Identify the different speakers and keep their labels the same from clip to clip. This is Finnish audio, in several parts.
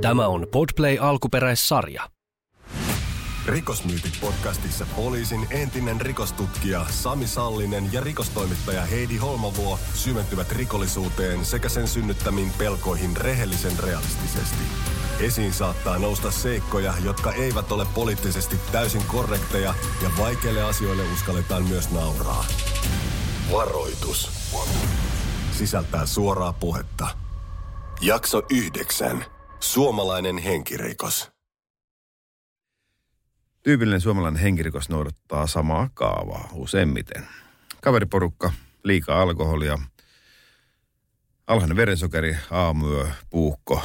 Speaker 1: Tämä on Podplay alkuperäissarja.
Speaker 2: Rikosmyytit podcastissa poliisin entinen rikostutkija Sami Sallinen ja rikostoimittaja Heidi Holmavuo syventyvät rikollisuuteen sekä sen synnyttämiin pelkoihin rehellisen realistisesti. Esiin saattaa nousta seikkoja, jotka eivät ole poliittisesti täysin korrekteja ja vaikeille asioille uskalletaan myös nauraa. Varoitus. Sisältää suoraa puhetta. Jakso yhdeksän. Suomalainen henkirikos.
Speaker 3: Tyypillinen suomalainen henkirikos noudattaa samaa kaavaa useimmiten. Kaveriporukka, liikaa alkoholia, alhainen verensokeri, aamuyö, puukko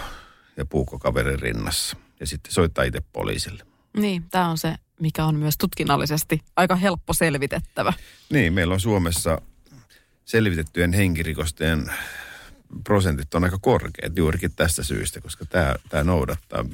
Speaker 3: ja puukko kaverin rinnassa. Ja sitten soittaa itse poliisille.
Speaker 4: Niin, tämä on se, mikä on myös tutkinnallisesti aika helppo selvitettävä.
Speaker 3: Niin, meillä on Suomessa selvitettyjen henkirikosten prosentit on aika korkeat juurikin tästä syystä, koska tämä, tämä noudattaa.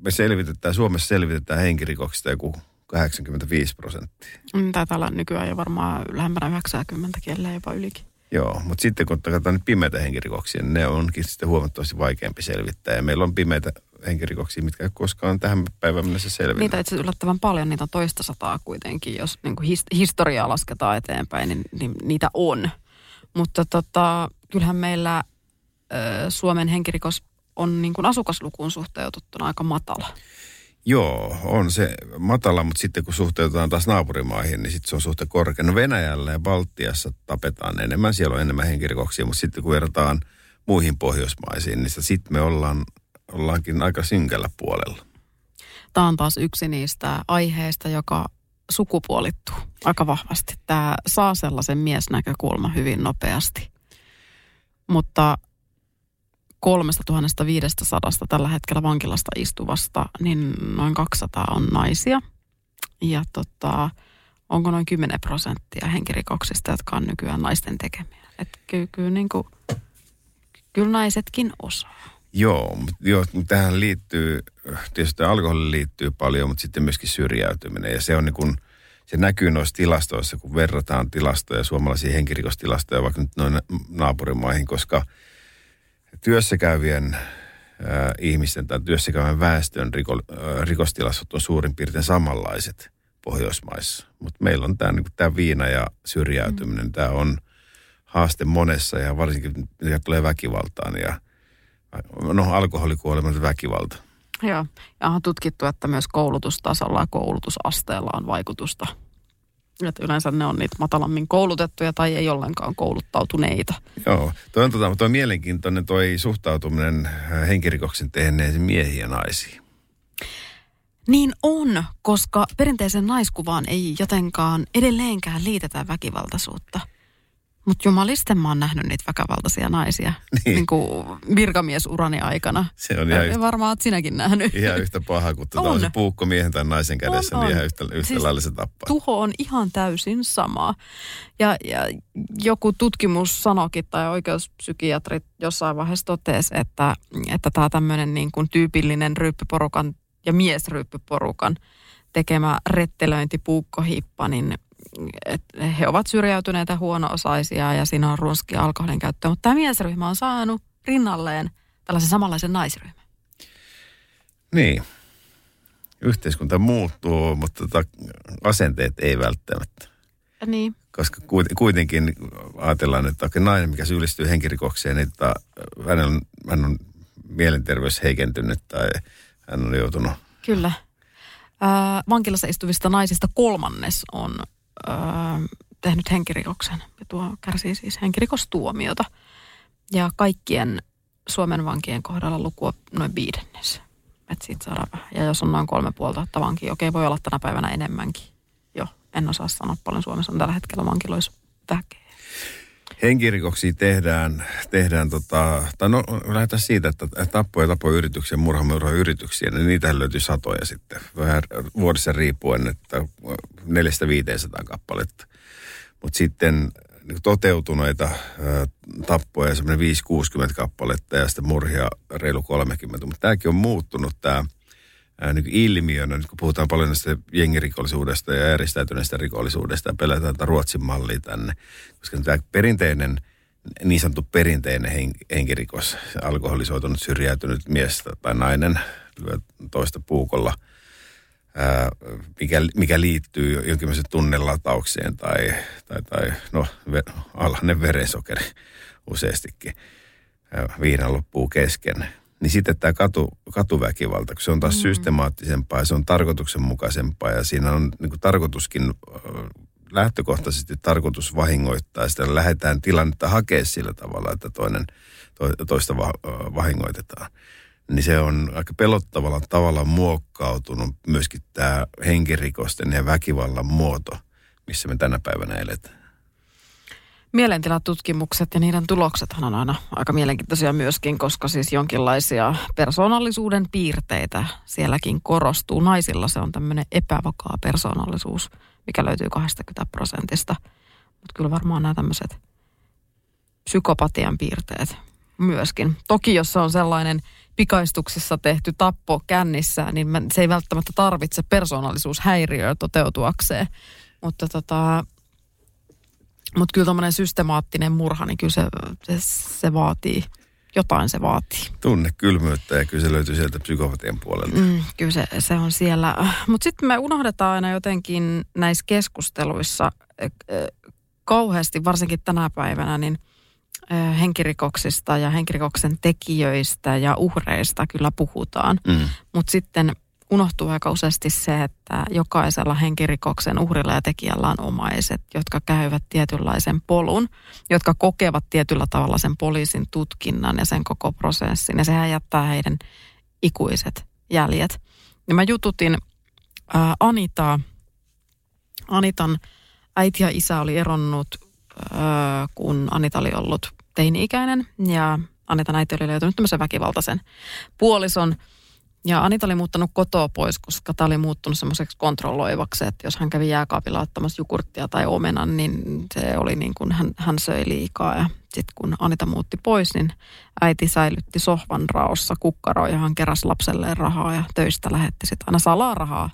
Speaker 3: Me selvitetään, Suomessa selvitetään henkirikoksista joku 85 prosenttia.
Speaker 4: Mm, Taitaa olla nykyään jo varmaan lähempänä 90 kielellä jopa ylikin.
Speaker 3: Joo, mutta sitten kun katsotaan pimeitä henkirikoksia, niin ne onkin sitten huomattavasti vaikeampi selvittää. Ja meillä on pimeitä henkirikoksia, mitkä ei koskaan tähän päivään mennessä selvinnyt.
Speaker 4: Niitä itse yllättävän paljon, niitä on toista sataa kuitenkin, jos niin kuin his- historiaa lasketaan eteenpäin, niin, niin niitä on. Mutta tota, kyllähän meillä ö, Suomen henkirikos on niin kuin asukaslukuun suhteutettuna aika matala.
Speaker 3: Joo, on se matala, mutta sitten kun suhteutetaan taas naapurimaihin, niin sitten se on suhteen korkea. No Venäjällä ja Baltiassa tapetaan enemmän, siellä on enemmän henkirikoksia, mutta sitten kun verrataan muihin Pohjoismaisiin, niin sitten me ollaan, ollaankin aika synkällä puolella.
Speaker 4: Tämä on taas yksi niistä aiheista, joka sukupuolittuu aika vahvasti. Tämä saa sellaisen miesnäkökulman hyvin nopeasti. Mutta 3500 tällä hetkellä vankilasta istuvasta, niin noin 200 on naisia. Ja tota, onko noin 10 prosenttia henkirikoksista, jotka on nykyään naisten tekemiä. Että kyllä, kyllä, niin kuin, kyllä naisetkin osaa.
Speaker 3: Joo, mutta joo, tähän liittyy, tietysti alkoholi liittyy paljon, mutta sitten myöskin syrjäytyminen. Ja se on niin kuin, se näkyy noissa tilastoissa, kun verrataan tilastoja, suomalaisia henkirikostilastoja vaikka nyt noin naapurimaihin, koska työssäkäyvien äh, ihmisten tai työssäkäyvän väestön riko, äh, rikostilastot on suurin piirtein samanlaiset Pohjoismaissa. Mutta meillä on tämä niin tää viina ja syrjäytyminen, mm. tämä on haaste monessa ja varsinkin mitä tulee väkivaltaan ja no alkoholikuolemat väkivalta.
Speaker 4: Joo, ja on tutkittu, että myös koulutustasolla ja koulutusasteella on vaikutusta. Että yleensä ne on niitä matalammin koulutettuja tai ei ollenkaan kouluttautuneita.
Speaker 3: Joo, toi on, tota, toi on mielenkiintoinen toi suhtautuminen äh, henkirikoksen tehneisiin miehiin ja naisiin.
Speaker 4: Niin on, koska perinteisen naiskuvaan ei jotenkaan edelleenkään liitetä väkivaltaisuutta. Mutta jumalisten mä oon nähnyt niitä väkivaltaisia naisia
Speaker 3: Niin.
Speaker 4: niin kuin virkamiesurani aikana.
Speaker 3: Se on ihan
Speaker 4: ja
Speaker 3: yhtä,
Speaker 4: varmaan oot sinäkin nähnyt.
Speaker 3: ihan yhtä paha kuin tota,
Speaker 4: On.
Speaker 3: on se puukko miehen tai naisen kädessä,
Speaker 4: On,
Speaker 3: niin
Speaker 4: on.
Speaker 3: ihan yhtä, yhtä
Speaker 4: Siis
Speaker 3: lailla se tappaa.
Speaker 4: Tuho on ihan täysin sama. Ja, ja joku tutkimus sanokin, tai oikeuspsykiatrit jossain vaiheessa totesi, että, että tämä tämmöinen niin kuin tyypillinen ryyppyporukan ja miesryyppyporukan tekemä rettelöintipuukkohippa, niin että he ovat syrjäytyneitä huono-osaisia ja siinä on runskia alkoholin käyttöä. Mutta tämä miesryhmä on saanut rinnalleen tällaisen samanlaisen naisryhmän.
Speaker 3: Niin. Yhteiskunta muuttuu, mutta tota, asenteet ei välttämättä.
Speaker 4: Niin.
Speaker 3: Koska kuit- kuitenkin ajatellaan, että okei, nainen, mikä syyllistyy henkirikokseen, niin tota, hän, on, hän on mielenterveys heikentynyt tai hän on joutunut
Speaker 4: Kyllä. Ö, vankilassa istuvista naisista kolmannes on ö, tehnyt henkirikoksen ja tuo kärsii siis henkirikostuomiota. Ja kaikkien Suomen vankien kohdalla luku on noin viidennes. Että siitä saadaan vähän. Ja jos on noin kolme puolta vankia, okei voi olla tänä päivänä enemmänkin. Jo, en osaa sanoa paljon Suomessa on tällä hetkellä vankiloissa väkeä.
Speaker 3: Henkirikoksia tehdään, tehdään tota, tai no lähdetään siitä, että tappo- ja tapoyrityksiä, murhamurhayrityksiä, niin niitähän löytyy satoja sitten, vähän vuodessa riippuen, että neljästä viiteensataan kappaletta. Mutta sitten niin toteutuneita tappoja semmoinen 5-60 kappaletta ja sitten murhia reilu 30. Mutta tämäkin on muuttunut tämä niin ilmiönä, nyt kun puhutaan paljon näistä jengirikollisuudesta ja eristäytyneestä rikollisuudesta ja pelätään tätä Ruotsin mallia tänne. Koska tämä perinteinen niin sanottu perinteinen hen- henkirikos, alkoholisoitunut syrjäytynyt mies tai nainen toista puukolla, ää, mikä, mikä liittyy jonkinlaiseen tunnelataukseen tai, tai, tai no, alhainen verensokeri useastikin. Viina loppuu kesken. Niin sitten tämä katu, katuväkivalta, kun se on taas mm. systemaattisempaa ja se on tarkoituksenmukaisempaa ja siinä on niin kuin tarkoituskin lähtökohtaisesti tarkoitus vahingoittaa. Sitä lähdetään tilannetta hakea sillä tavalla, että toinen to, toista va, vahingoitetaan. Niin se on aika pelottavalla tavalla muokkautunut myöskin tämä henkirikosten ja väkivallan muoto, missä me tänä päivänä eletään.
Speaker 4: Mielentilatutkimukset ja niiden tuloksethan on aina aika mielenkiintoisia myöskin, koska siis jonkinlaisia persoonallisuuden piirteitä sielläkin korostuu. Naisilla se on tämmöinen epävakaa persoonallisuus, mikä löytyy 20 prosentista. Mutta kyllä varmaan nämä tämmöiset psykopatian piirteet myöskin. Toki jos se on sellainen pikaistuksissa tehty tappo kännissä, niin se ei välttämättä tarvitse persoonallisuushäiriöä toteutuakseen. Mutta tota, mutta kyllä tämmöinen systemaattinen murha, niin kyllä se, se, se vaatii, jotain se vaatii.
Speaker 3: Tunne kylmyyttä ja kyllä se löytyy sieltä psykopatian puolelta.
Speaker 4: Mm, kyllä se, se on siellä. Mutta sitten me unohdetaan aina jotenkin näissä keskusteluissa kauheasti, varsinkin tänä päivänä, niin henkirikoksista ja henkirikoksen tekijöistä ja uhreista kyllä puhutaan. Mm. Mutta sitten unohtuu aika useasti se, että jokaisella henkirikoksen uhrilla ja tekijällä on omaiset, jotka käyvät tietynlaisen polun, jotka kokevat tietyllä tavalla sen poliisin tutkinnan ja sen koko prosessin. Ja sehän jättää heidän ikuiset jäljet. Ja mä jututin ää, Anitaa. Anitan äiti ja isä oli eronnut, ää, kun Anita oli ollut teini-ikäinen. Ja Anitan äiti oli löytänyt tämmöisen väkivaltaisen puolison – ja Anita oli muuttanut kotoa pois, koska tämä oli muuttunut semmoiseksi kontrolloivaksi, että jos hän kävi jääkaapilla ottamassa jukurttia tai omenan, niin se oli niin kuin hän, hän söi liikaa. Ja sitten kun Anita muutti pois, niin äiti säilytti sohvan raossa kukkaroa, johon keräsi lapselleen rahaa ja töistä lähetti sitten aina salaa rahaa,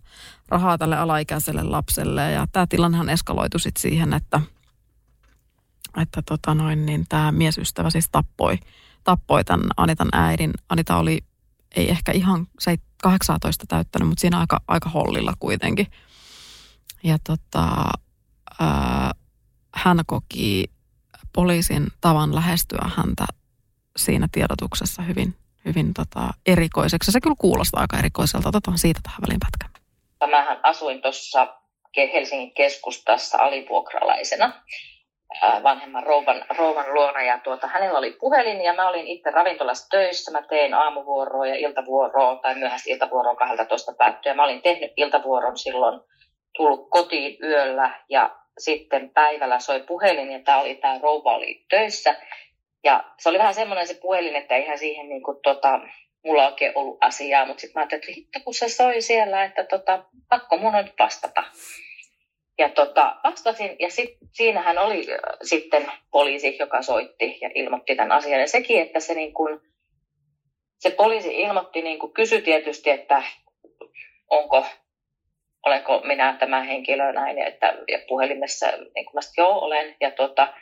Speaker 4: rahaa tälle alaikäiselle lapselle. Ja tämä tilannehan eskaloitui sitten siihen, että, että tota noin, niin tämä miesystävä siis tappoi, tappoi tämän Anitan äidin. Anita oli ei ehkä ihan 18 täyttänyt, mutta siinä aika, aika hollilla kuitenkin. Ja tota, ää, hän koki poliisin tavan lähestyä häntä siinä tiedotuksessa hyvin, hyvin tota, erikoiseksi. Se kyllä kuulostaa aika erikoiselta. Otetaan siitä tähän väliin pätkä.
Speaker 5: Mähän asuin tuossa Helsingin keskustassa alivuokralaisena vanhemman rouvan, rouvan luona ja tuota, hänellä oli puhelin ja mä olin itse ravintolassa töissä. Mä tein aamuvuoroa ja iltavuoroa tai myöhäistä iltavuoroa 12 päättyä. Mä olin tehnyt iltavuoron silloin, tullut kotiin yöllä ja sitten päivällä soi puhelin ja tämä oli tämä rouva oli töissä. Ja se oli vähän semmoinen se puhelin, että eihän siihen niin kuin, tota, mulla oikein ollut asiaa, mutta sitten mä ajattelin, että hitto kun se soi siellä, että tota, pakko mun on vastata. Ja tota, vastasin, ja sit, siinähän oli sitten poliisi, joka soitti ja ilmoitti tämän asian. Ja sekin, että se, niin kun, se poliisi ilmoitti, niin kun kysyi tietysti, että onko, olenko minä tämä henkilö näin, että, ja puhelimessa, niin kuin mä sit, joo, olen. Ja, tota,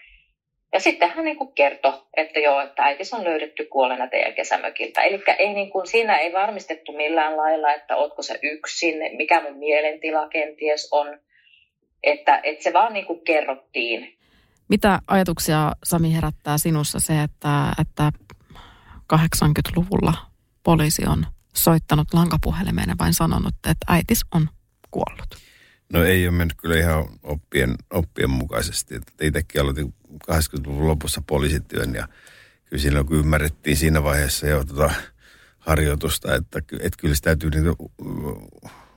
Speaker 5: ja sitten hän niin kertoi, että joo, että äitis on löydetty kuolena teidän kesämökiltä. Eli ei, niin kuin, siinä ei varmistettu millään lailla, että ootko se yksin, mikä mun mielentila kenties on että, että se vaan niin kuin kerrottiin.
Speaker 4: Mitä ajatuksia Sami herättää sinussa se, että, että 80-luvulla poliisi on soittanut lankapuhelimeen ja vain sanonut, että äitis on kuollut?
Speaker 3: No ei ole mennyt kyllä ihan oppien, oppien mukaisesti. Että itsekin aloitin 80-luvun lopussa poliisityön ja kyllä siinä kun ymmärrettiin siinä vaiheessa jo tota harjoitusta, että, että kyllä se täytyy niin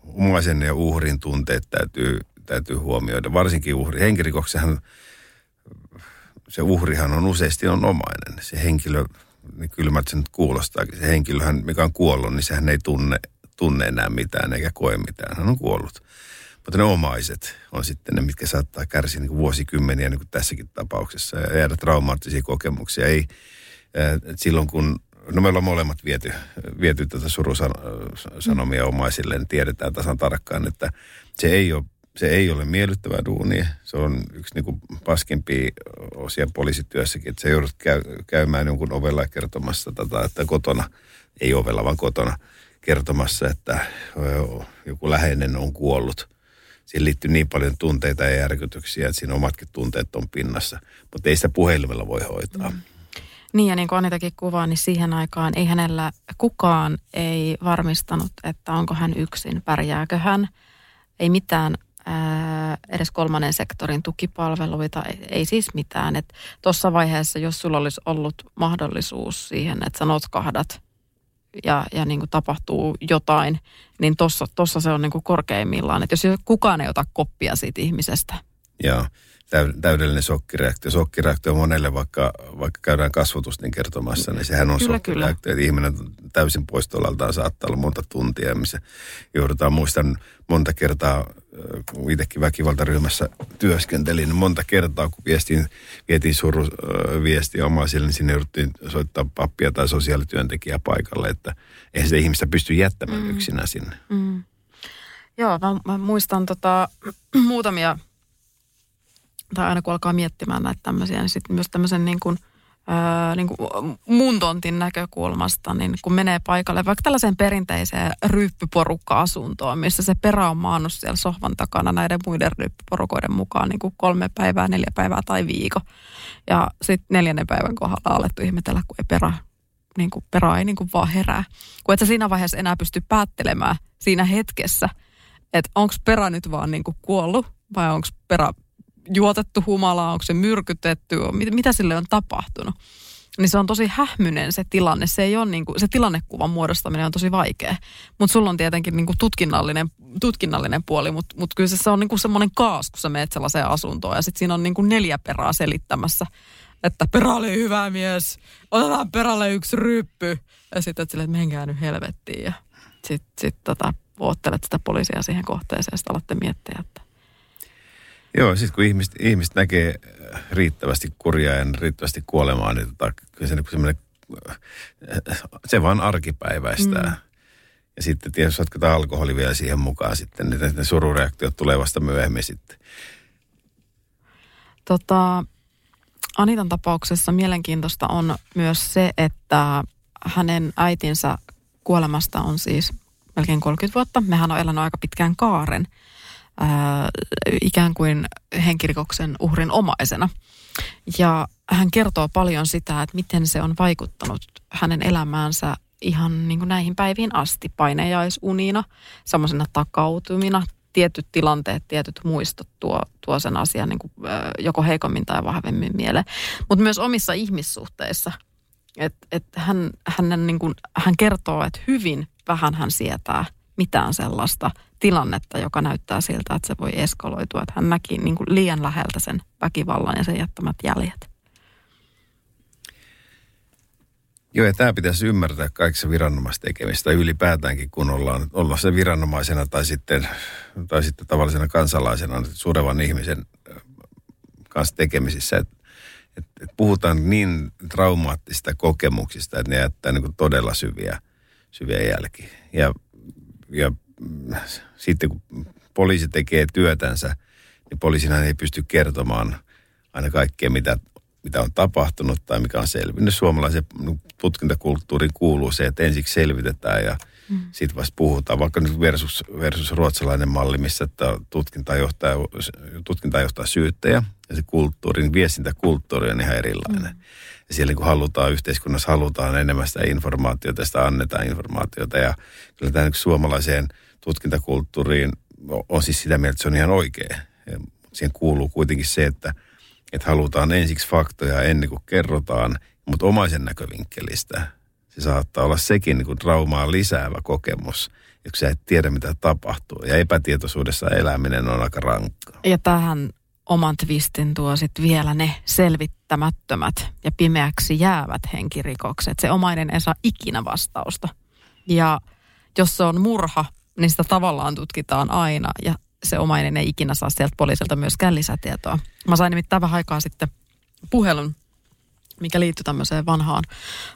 Speaker 3: omaisen ja uhrin tunteet täytyy täytyy huomioida. Varsinkin uhri. Henkirikoksehan, se uhrihan on useasti on omainen. Se henkilö, niin kylmät se nyt kuulostaakin. Se henkilöhän, mikä on kuollut, niin sehän ei tunne, tunne enää mitään eikä koe mitään. Hän on kuollut. Mutta ne omaiset on sitten ne, mitkä saattaa kärsiä niin kuin vuosikymmeniä, niin kuin tässäkin tapauksessa, ja jäädä traumaattisia kokemuksia. Ei, silloin kun, no me ollaan molemmat viety, viety tätä surusanomia omaisille, niin tiedetään tasan tarkkaan, että se ei ole se ei ole miellyttävä duuni. Se on yksi niin kuin osia poliisityössäkin, että se joudut käy, käymään jonkun ovella kertomassa tätä, että kotona, ei ovella vaan kotona kertomassa, että joku läheinen on kuollut. Siihen liittyy niin paljon tunteita ja järkytyksiä, että siinä omatkin tunteet on pinnassa. Mutta ei sitä puhelimella voi hoitaa. Mm.
Speaker 4: Niin ja niin kuin Anitakin kuvaa, niin siihen aikaan ei hänellä kukaan ei varmistanut, että onko hän yksin, pärjääkö hän. Ei mitään edes kolmannen sektorin tukipalveluita, ei, ei siis mitään. Tuossa vaiheessa, jos sulla olisi ollut mahdollisuus siihen, että sä notkahdat ja, ja niin kuin tapahtuu jotain, niin tuossa se on niin kuin korkeimmillaan. Että jos kukaan ei ota koppia siitä ihmisestä.
Speaker 3: Joo täydellinen sokkireaktio. Sokkireaktio monelle, vaikka, vaikka käydään kasvotusten niin kertomassa, niin sehän on kyllä, sokkireaktio. Kyllä. Että ihminen täysin poistolaltaan saattaa olla monta tuntia, missä joudutaan. Muistan monta kertaa, kun itsekin väkivaltaryhmässä työskentelin, niin monta kertaa, kun viestiin, vietiin viestiä omaisille, niin sinne jouduttiin soittaa pappia tai sosiaalityöntekijää paikalle, että eihän sitä ihmistä pysty jättämään mm. yksinä sinne. Mm.
Speaker 4: Joo, mä, mä muistan tota, muutamia tai aina kun alkaa miettimään näitä tämmöisiä, niin sitten myös tämmöisen niin kuin, ää, niin kuin mun tontin näkökulmasta, niin kun menee paikalle vaikka tällaiseen perinteiseen ryyppyporukka-asuntoon, missä se perä on maannut siellä sohvan takana näiden muiden ryyppyporukoiden mukaan niin kuin kolme päivää, neljä päivää tai viikko. Ja sitten neljännen päivän kohdalla alettu ihmetellä, kun ei perä, niin kuin perä ei niin kuin vaan herää. Kun et sä siinä vaiheessa enää pysty päättelemään siinä hetkessä, että onko perä nyt vaan niin kuin kuollut vai onko perä juotettu humalaa, onko se myrkytetty, mitä, mitä sille on tapahtunut. Niin se on tosi hähmynen se tilanne. Se, ei ole niin kuin, se tilannekuvan muodostaminen on tosi vaikea. Mutta sulla on tietenkin niin kuin tutkinnallinen, tutkinnallinen puoli, mutta mut kyllä se, on niin kuin semmoinen kaas, kun sä meet sellaiseen asuntoon. Ja sitten siinä on niin kuin neljä perää selittämässä, että perä oli hyvä mies, otetaan perälle yksi ryppy. Ja sitten että menkää nyt helvettiin. Ja sitten sit, tota, oottelet sitä poliisia siihen kohteeseen ja sitten alatte miettiä, että
Speaker 3: Joo, sitten kun ihmiset, ihmiset näkee äh, riittävästi kurjaa ja riittävästi kuolemaa, niin tota, kyllä se, niin se vaan arkipäiväistää. Mm. Ja sitten tietysti jatketaan alkoholi vielä siihen mukaan sitten, niin ne surureaktiot tulee vasta myöhemmin sitten.
Speaker 4: Tota, Anitan tapauksessa mielenkiintoista on myös se, että hänen äitinsä kuolemasta on siis melkein 30 vuotta. Mehän on elänyt aika pitkään kaaren – ää, ikään kuin henkirikoksen uhrin omaisena. Ja hän kertoo paljon sitä, että miten se on vaikuttanut hänen elämäänsä ihan niin kuin näihin päiviin asti painejaisunina, semmoisena takautumina, tietyt tilanteet, tietyt muistot tuo, tuo sen asian niin kuin, joko heikommin tai vahvemmin mieleen. Mutta myös omissa ihmissuhteissa. Et, et hän, hän, niin kuin, hän kertoo, että hyvin vähän hän sietää mitään sellaista tilannetta, joka näyttää siltä, että se voi eskaloitua. Että hän näki niin kuin liian läheltä sen väkivallan ja sen jättämät jäljet.
Speaker 3: Joo, ja tämä pitäisi ymmärtää kaikissa viranomaistekemistä ylipäätäänkin, kun ollaan, ollaan se viranomaisena tai sitten, tai sitten tavallisena kansalaisena surevan ihmisen kanssa tekemisissä. Et, et, et puhutaan niin traumaattista kokemuksista, että ne jättää niin todella syviä, syviä jälkiä. Ja, ja sitten kun poliisi tekee työtänsä, niin poliisina ei pysty kertomaan aina kaikkea, mitä, mitä on tapahtunut tai mikä on selvinnyt. Suomalaisen tutkintakulttuuriin kuuluu se, että ensiksi selvitetään ja mm. sitten vasta puhutaan. Vaikka nyt versus, versus ruotsalainen malli, missä tutkinta johtaa, syyttäjä ja se kulttuuri, niin viestintäkulttuuri on ihan erilainen. Mm. Ja siellä kun halutaan, yhteiskunnassa halutaan enemmän sitä informaatiota, sitä annetaan informaatiota. Ja kyllä tämä suomalaiseen – tutkintakulttuuriin on siis sitä mieltä, että se on ihan oikein. Ja siihen kuuluu kuitenkin se, että, että halutaan ensiksi faktoja ennen kuin kerrotaan, mutta omaisen näkövinkkelistä se saattaa olla sekin niin kuin lisäävä kokemus, jos sä et tiedä mitä tapahtuu. Ja epätietoisuudessa eläminen on aika rankkaa.
Speaker 4: Ja tähän oman twistin tuo sitten vielä ne selvittämättömät ja pimeäksi jäävät henkirikokset. Se omainen ei saa ikinä vastausta. Ja jos se on murha, niin sitä tavallaan tutkitaan aina ja se omainen ei ikinä saa sieltä poliisilta myöskään lisätietoa. Mä sain nimittäin vähän aikaa sitten puhelun, mikä liittyy tämmöiseen vanhaan,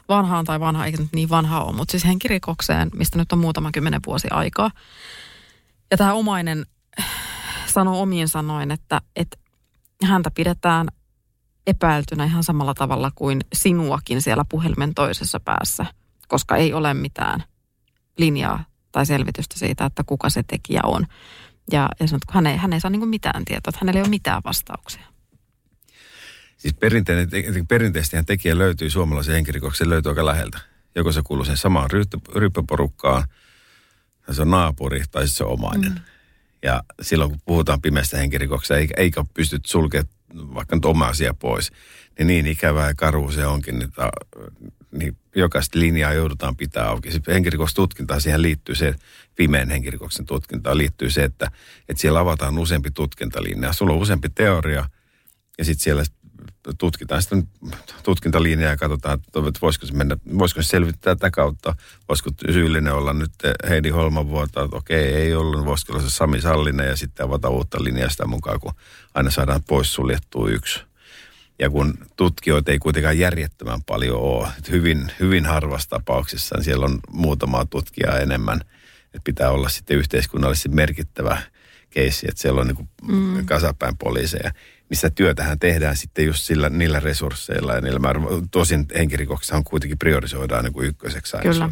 Speaker 4: vanhaan tai vanha, eikä nyt niin vanha ole, mutta siis henkirikokseen, mistä nyt on muutama kymmenen vuosi aikaa. Ja tämä omainen sanoi omiin sanoin, että, että häntä pidetään epäiltynä ihan samalla tavalla kuin sinuakin siellä puhelimen toisessa päässä, koska ei ole mitään linjaa tai selvitystä siitä, että kuka se tekijä on. Ja, ja sanot, hän ei, hän ei saa niin mitään tietoa, että hänellä ei ole mitään vastauksia.
Speaker 3: Siis perinteinen, perinteisesti tekijä löytyy suomalaisen henkirikoksen, löytyy aika läheltä. Joko se kuuluu sen samaan ryppöporukkaan, tai se on naapuri, tai se on omainen. Mm. Ja silloin kun puhutaan pimeästä henkirikoksesta, eikä, eikä pysty sulkemaan vaikka nyt oma asia pois, niin niin ikävää ja karu se onkin, ta, niin jokaista linjaa joudutaan pitää auki. Sitten henkirikostutkintaan siihen liittyy se, pimeän henkirikoksen tutkintaan liittyy se, että, että siellä avataan useampi tutkintalinja. Sulla on useampi teoria ja sitten siellä tutkitaan sitten tutkintalinjaa ja katsotaan, että voisiko se, mennä, voisiko se selvittää tätä kautta, voisiko syyllinen olla nyt Heidi Holmavuota, että okei, ei ollut, voisiko olla se Sami Sallinen ja sitten avata uutta linjaa sitä mukaan, kun aina saadaan pois suljettua yksi. Ja kun tutkijoita ei kuitenkaan järjettömän paljon ole, että hyvin, hyvin harvassa tapauksessa niin siellä on muutamaa tutkijaa enemmän, että pitää olla sitten yhteiskunnallisesti merkittävä keissi, että siellä on niin kuin mm. kasapäin poliiseja missä työtähän tehdään sitten just sillä, niillä resursseilla ja niillä määrä. Tosin henkirikoksissa on kuitenkin priorisoidaan niin kuin ykköseksi aina
Speaker 4: Kyllä.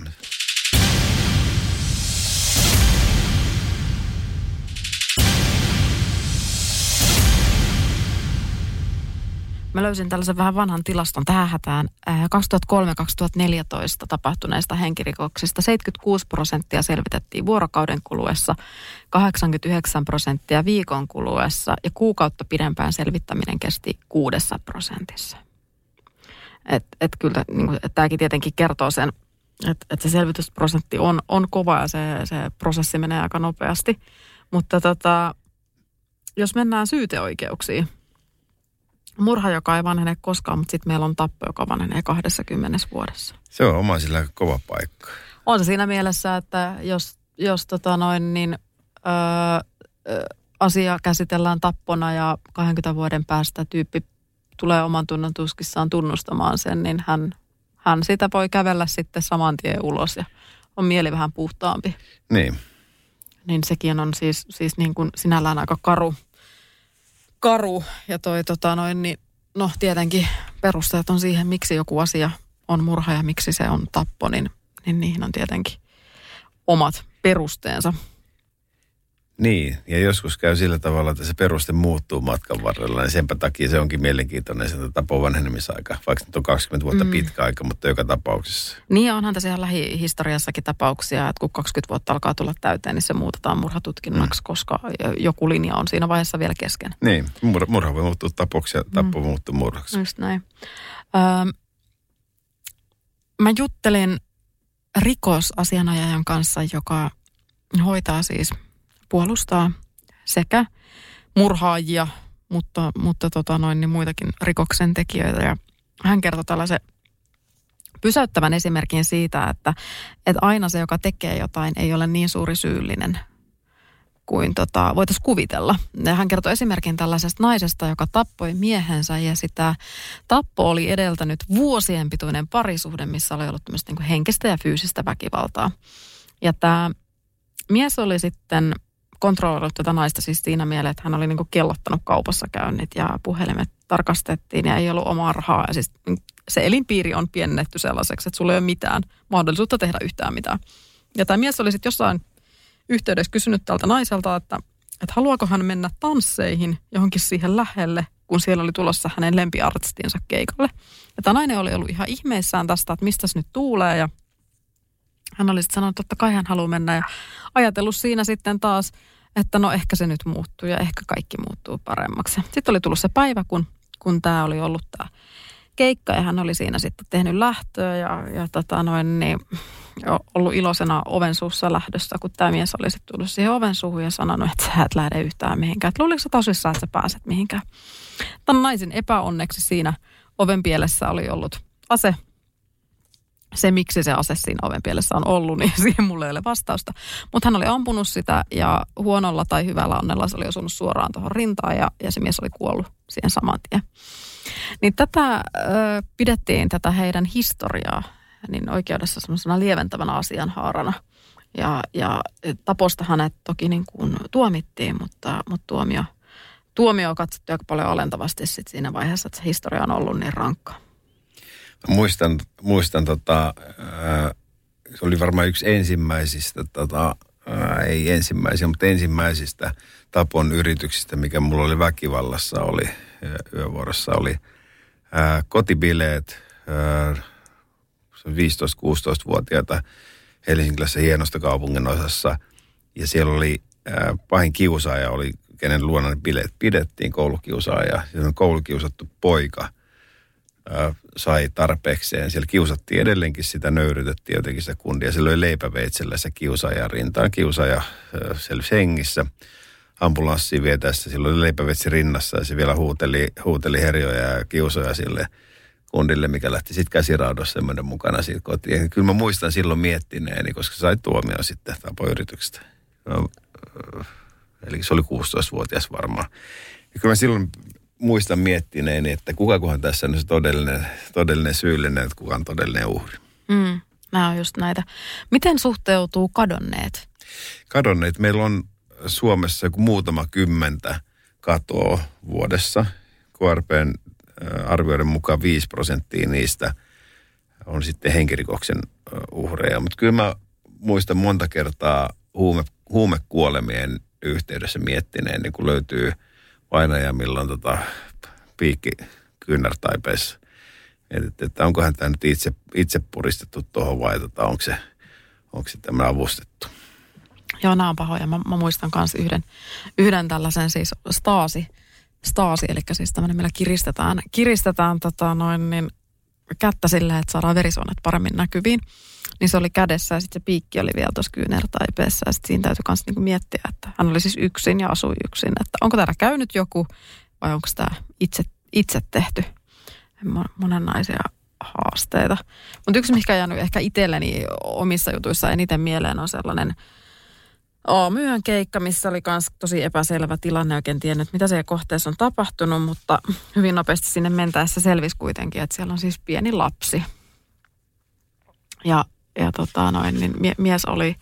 Speaker 4: Mä löysin tällaisen vähän vanhan tilaston tähän hätään. 2003-2014 tapahtuneista henkirikoksista 76 prosenttia selvitettiin vuorokauden kuluessa, 89 prosenttia viikon kuluessa ja kuukautta pidempään selvittäminen kesti kuudessa prosentissa. Et, et kyllä, niin tämäkin tietenkin kertoo sen, että et se selvitysprosentti on, on kova ja se, se prosessi menee aika nopeasti. Mutta tota, jos mennään syyteoikeuksiin, murha, joka ei vanhene koskaan, mutta sitten meillä on tappo, joka vanhenee 20 vuodessa.
Speaker 3: Se on oma sillä kova paikka.
Speaker 4: On se siinä mielessä, että jos, jos tota noin, niin, öö, asia käsitellään tappona ja 20 vuoden päästä tyyppi tulee oman tunnon tuskissaan tunnustamaan sen, niin hän, hän sitä voi kävellä sitten saman tien ulos ja on mieli vähän puhtaampi.
Speaker 3: Niin.
Speaker 4: Niin sekin on siis, siis niin kuin sinällään aika karu, karu ja toi tota noin, niin no tietenkin perusteet on siihen, miksi joku asia on murha ja miksi se on tappo, niin, niin niihin on tietenkin omat perusteensa.
Speaker 3: Niin, ja joskus käy sillä tavalla, että se peruste muuttuu matkan varrella, niin senpä takia se onkin mielenkiintoinen se tapon vanhenemisaika, vaikka nyt on 20 vuotta mm. pitkä aika, mutta joka tapauksessa.
Speaker 4: Niin, onhan tässä ihan lähihistoriassakin tapauksia, että kun 20 vuotta alkaa tulla täyteen, niin se muutetaan murhatutkinnaksi, mm. koska joku linja on siinä vaiheessa vielä kesken.
Speaker 3: Niin, murha, murha voi muuttua tapoksi ja tappo mm. muuttuu murhaksi.
Speaker 4: Just näin. Öö, mä juttelin rikosasianajajan kanssa, joka hoitaa siis – puolustaa sekä murhaajia, mutta, mutta tota noin, niin muitakin rikoksen tekijöitä. Ja hän kertoi tällaisen pysäyttävän esimerkin siitä, että, että aina se, joka tekee jotain, ei ole niin suuri syyllinen kuin tota, voitaisiin kuvitella. Ja hän kertoi esimerkin tällaisesta naisesta, joka tappoi miehensä ja sitä tappo oli edeltänyt vuosien pituinen parisuhde, missä oli ollut niin henkistä ja fyysistä väkivaltaa. Ja tämä mies oli sitten kontrolloinut tätä naista siis siinä mielessä, että hän oli niin kellottanut kaupassa käynnit ja puhelimet tarkastettiin ja ei ollut omaa rahaa. Ja siis se elinpiiri on piennetty sellaiseksi, että sulla ei ole mitään mahdollisuutta tehdä yhtään mitään. Ja tämä mies oli sitten jossain yhteydessä kysynyt tältä naiselta, että, että haluaako hän mennä tansseihin johonkin siihen lähelle, kun siellä oli tulossa hänen lempiartistinsa keikalle. Ja tämä nainen oli ollut ihan ihmeissään tästä, että mistä nyt tuulee ja hän oli sitten sanonut, että totta kai hän haluaa mennä ja ajatellut siinä sitten taas, että no ehkä se nyt muuttuu ja ehkä kaikki muuttuu paremmaksi. Sitten oli tullut se päivä, kun, kun tämä oli ollut tämä keikka ja hän oli siinä sitten tehnyt lähtöä ja, ja tota noin, niin, ollut iloisena oven suussa lähdössä, kun tämä mies oli sitten tullut siihen oven suuhun ja sanonut, että sä et lähde yhtään mihinkään. Että luuliko sä tosissaan, että sä pääset mihinkään? Tämän naisen epäonneksi siinä oven pielessä oli ollut ase se, miksi se ase siinä oven pielessä on ollut, niin siihen mulle ei ole vastausta. Mutta hän oli ampunut sitä ja huonolla tai hyvällä onnella se oli osunut suoraan tuohon rintaan ja, ja se mies oli kuollut siihen saman tien. Niin tätä ö, pidettiin tätä heidän historiaa niin oikeudessa semmoisena lieventävänä asianhaarana. Ja, ja taposta hänet toki niin kuin tuomittiin, mutta, mutta tuomio, tuomio katsottiin aika paljon alentavasti sit siinä vaiheessa, että se historia on ollut niin rankka.
Speaker 3: Muistan, muistan tota, se oli varmaan yksi ensimmäisistä, tota, ää, ei ensimmäisiä, mutta ensimmäisistä tapon yrityksistä, mikä mulla oli väkivallassa, oli yövuorossa, oli ää, kotibileet, ää, 15-16-vuotiaita Helsingilässä hienosta kaupungin osassa. Ja siellä oli ää, pahin kiusaaja, oli kenen luona bileet pidettiin, koulukiusaaja. Ja koulukiusattu poika sai tarpeekseen. Siellä kiusattiin edelleenkin sitä, nöyrytettiin jotenkin sitä kundia. Se löi leipäveitsellä se kiusaaja rintaan. Kiusaaja selvisi hengissä ambulanssiin vietäessä. Silloin oli leipävetsi rinnassa ja se vielä huuteli, huuteli herjoja ja kiusoja sille – kundille, mikä lähti sitten käsiraudossa semmoinen mukana siitä kotiin. Ja kyllä mä muistan silloin miettineeni, koska sai tuomio sitten tapoyrityksestä. No, eli se oli 16-vuotias varmaan. Ja kyllä mä silloin muistan miettineeni, että kuka tässä on se todellinen, todellinen syyllinen, että kuka on todellinen uhri.
Speaker 4: Mm, nämä on just näitä. Miten suhteutuu kadonneet?
Speaker 3: Kadonneet. Meillä on Suomessa joku muutama kymmentä katoa vuodessa. KRPn arvioiden mukaan 5 prosenttia niistä on sitten henkirikoksen uhreja. Mutta kyllä mä muistan monta kertaa huume, huumekuolemien yhteydessä miettineen, niin kun löytyy vainaja, milloin tota, piikki kyynärtaipeissa. Mietit, että onkohan tämä nyt itse, itse puristettu tuohon vai tota, onko se, onko se tämä avustettu.
Speaker 4: Joo, nämä on pahoja. Mä, mä muistan myös yhden, yhden tällaisen siis staasi, staasi, eli siis tämmöinen, millä kiristetään, kiristetään tota noin, niin kättä silleen, että saadaan verisuonet paremmin näkyviin. Niin se oli kädessä ja sitten se piikki oli vielä tuossa kyynärtaipeessa ja sitten siinä täytyy myös niinku miettiä, että hän oli siis yksin ja asui yksin. Että onko täällä käynyt joku vai onko tämä itse, itse tehty? Monenlaisia haasteita. Mutta yksi, mikä on jäänyt ehkä itselleni omissa jutuissa eniten mieleen on sellainen – aamuyön keikka, missä oli myös tosi epäselvä tilanne. Oikein tiennyt, mitä siellä kohteessa on tapahtunut, mutta hyvin nopeasti sinne mentäessä selvisi kuitenkin, että siellä on siis pieni lapsi. Ja, ja tota noin, niin mie- mies oli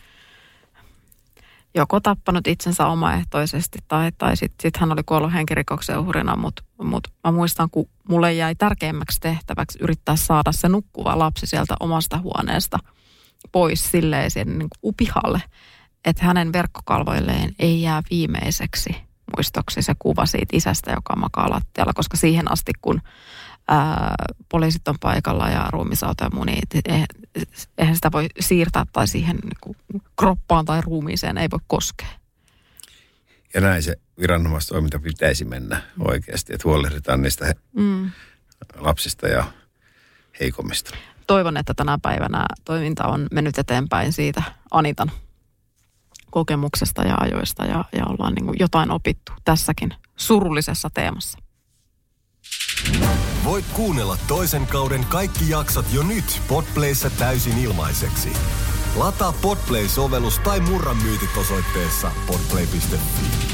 Speaker 4: joko tappanut itsensä omaehtoisesti tai, tai sitten sit hän oli kuollut henkirikoksen uhrina, mutta mut mä muistan, kun mulle jäi tärkeimmäksi tehtäväksi yrittää saada se nukkuva lapsi sieltä omasta huoneesta pois silleen sen niin upihalle että hänen verkkokalvoilleen ei jää viimeiseksi muistoksi se kuva siitä isästä, joka makaa lattialla, koska siihen asti, kun ää, poliisit on paikalla ja ruumisauto ja muu, niin eihän sitä voi siirtää tai siihen niin kroppaan tai ruumiiseen ei voi koskea.
Speaker 3: Ja näin se viranomaistoiminta pitäisi mennä oikeasti, että huolehditaan niistä mm. lapsista ja heikommista.
Speaker 4: Toivon, että tänä päivänä toiminta on mennyt eteenpäin siitä Anitan kokemuksesta ja ajoista ja, ja ollaan niin jotain opittu tässäkin surullisessa teemassa.
Speaker 2: Voit kuunnella toisen kauden kaikki jaksot jo nyt Podplayssä täysin ilmaiseksi. Lataa Podplay-sovellus tai murran myytit osoitteessa podplay.fi.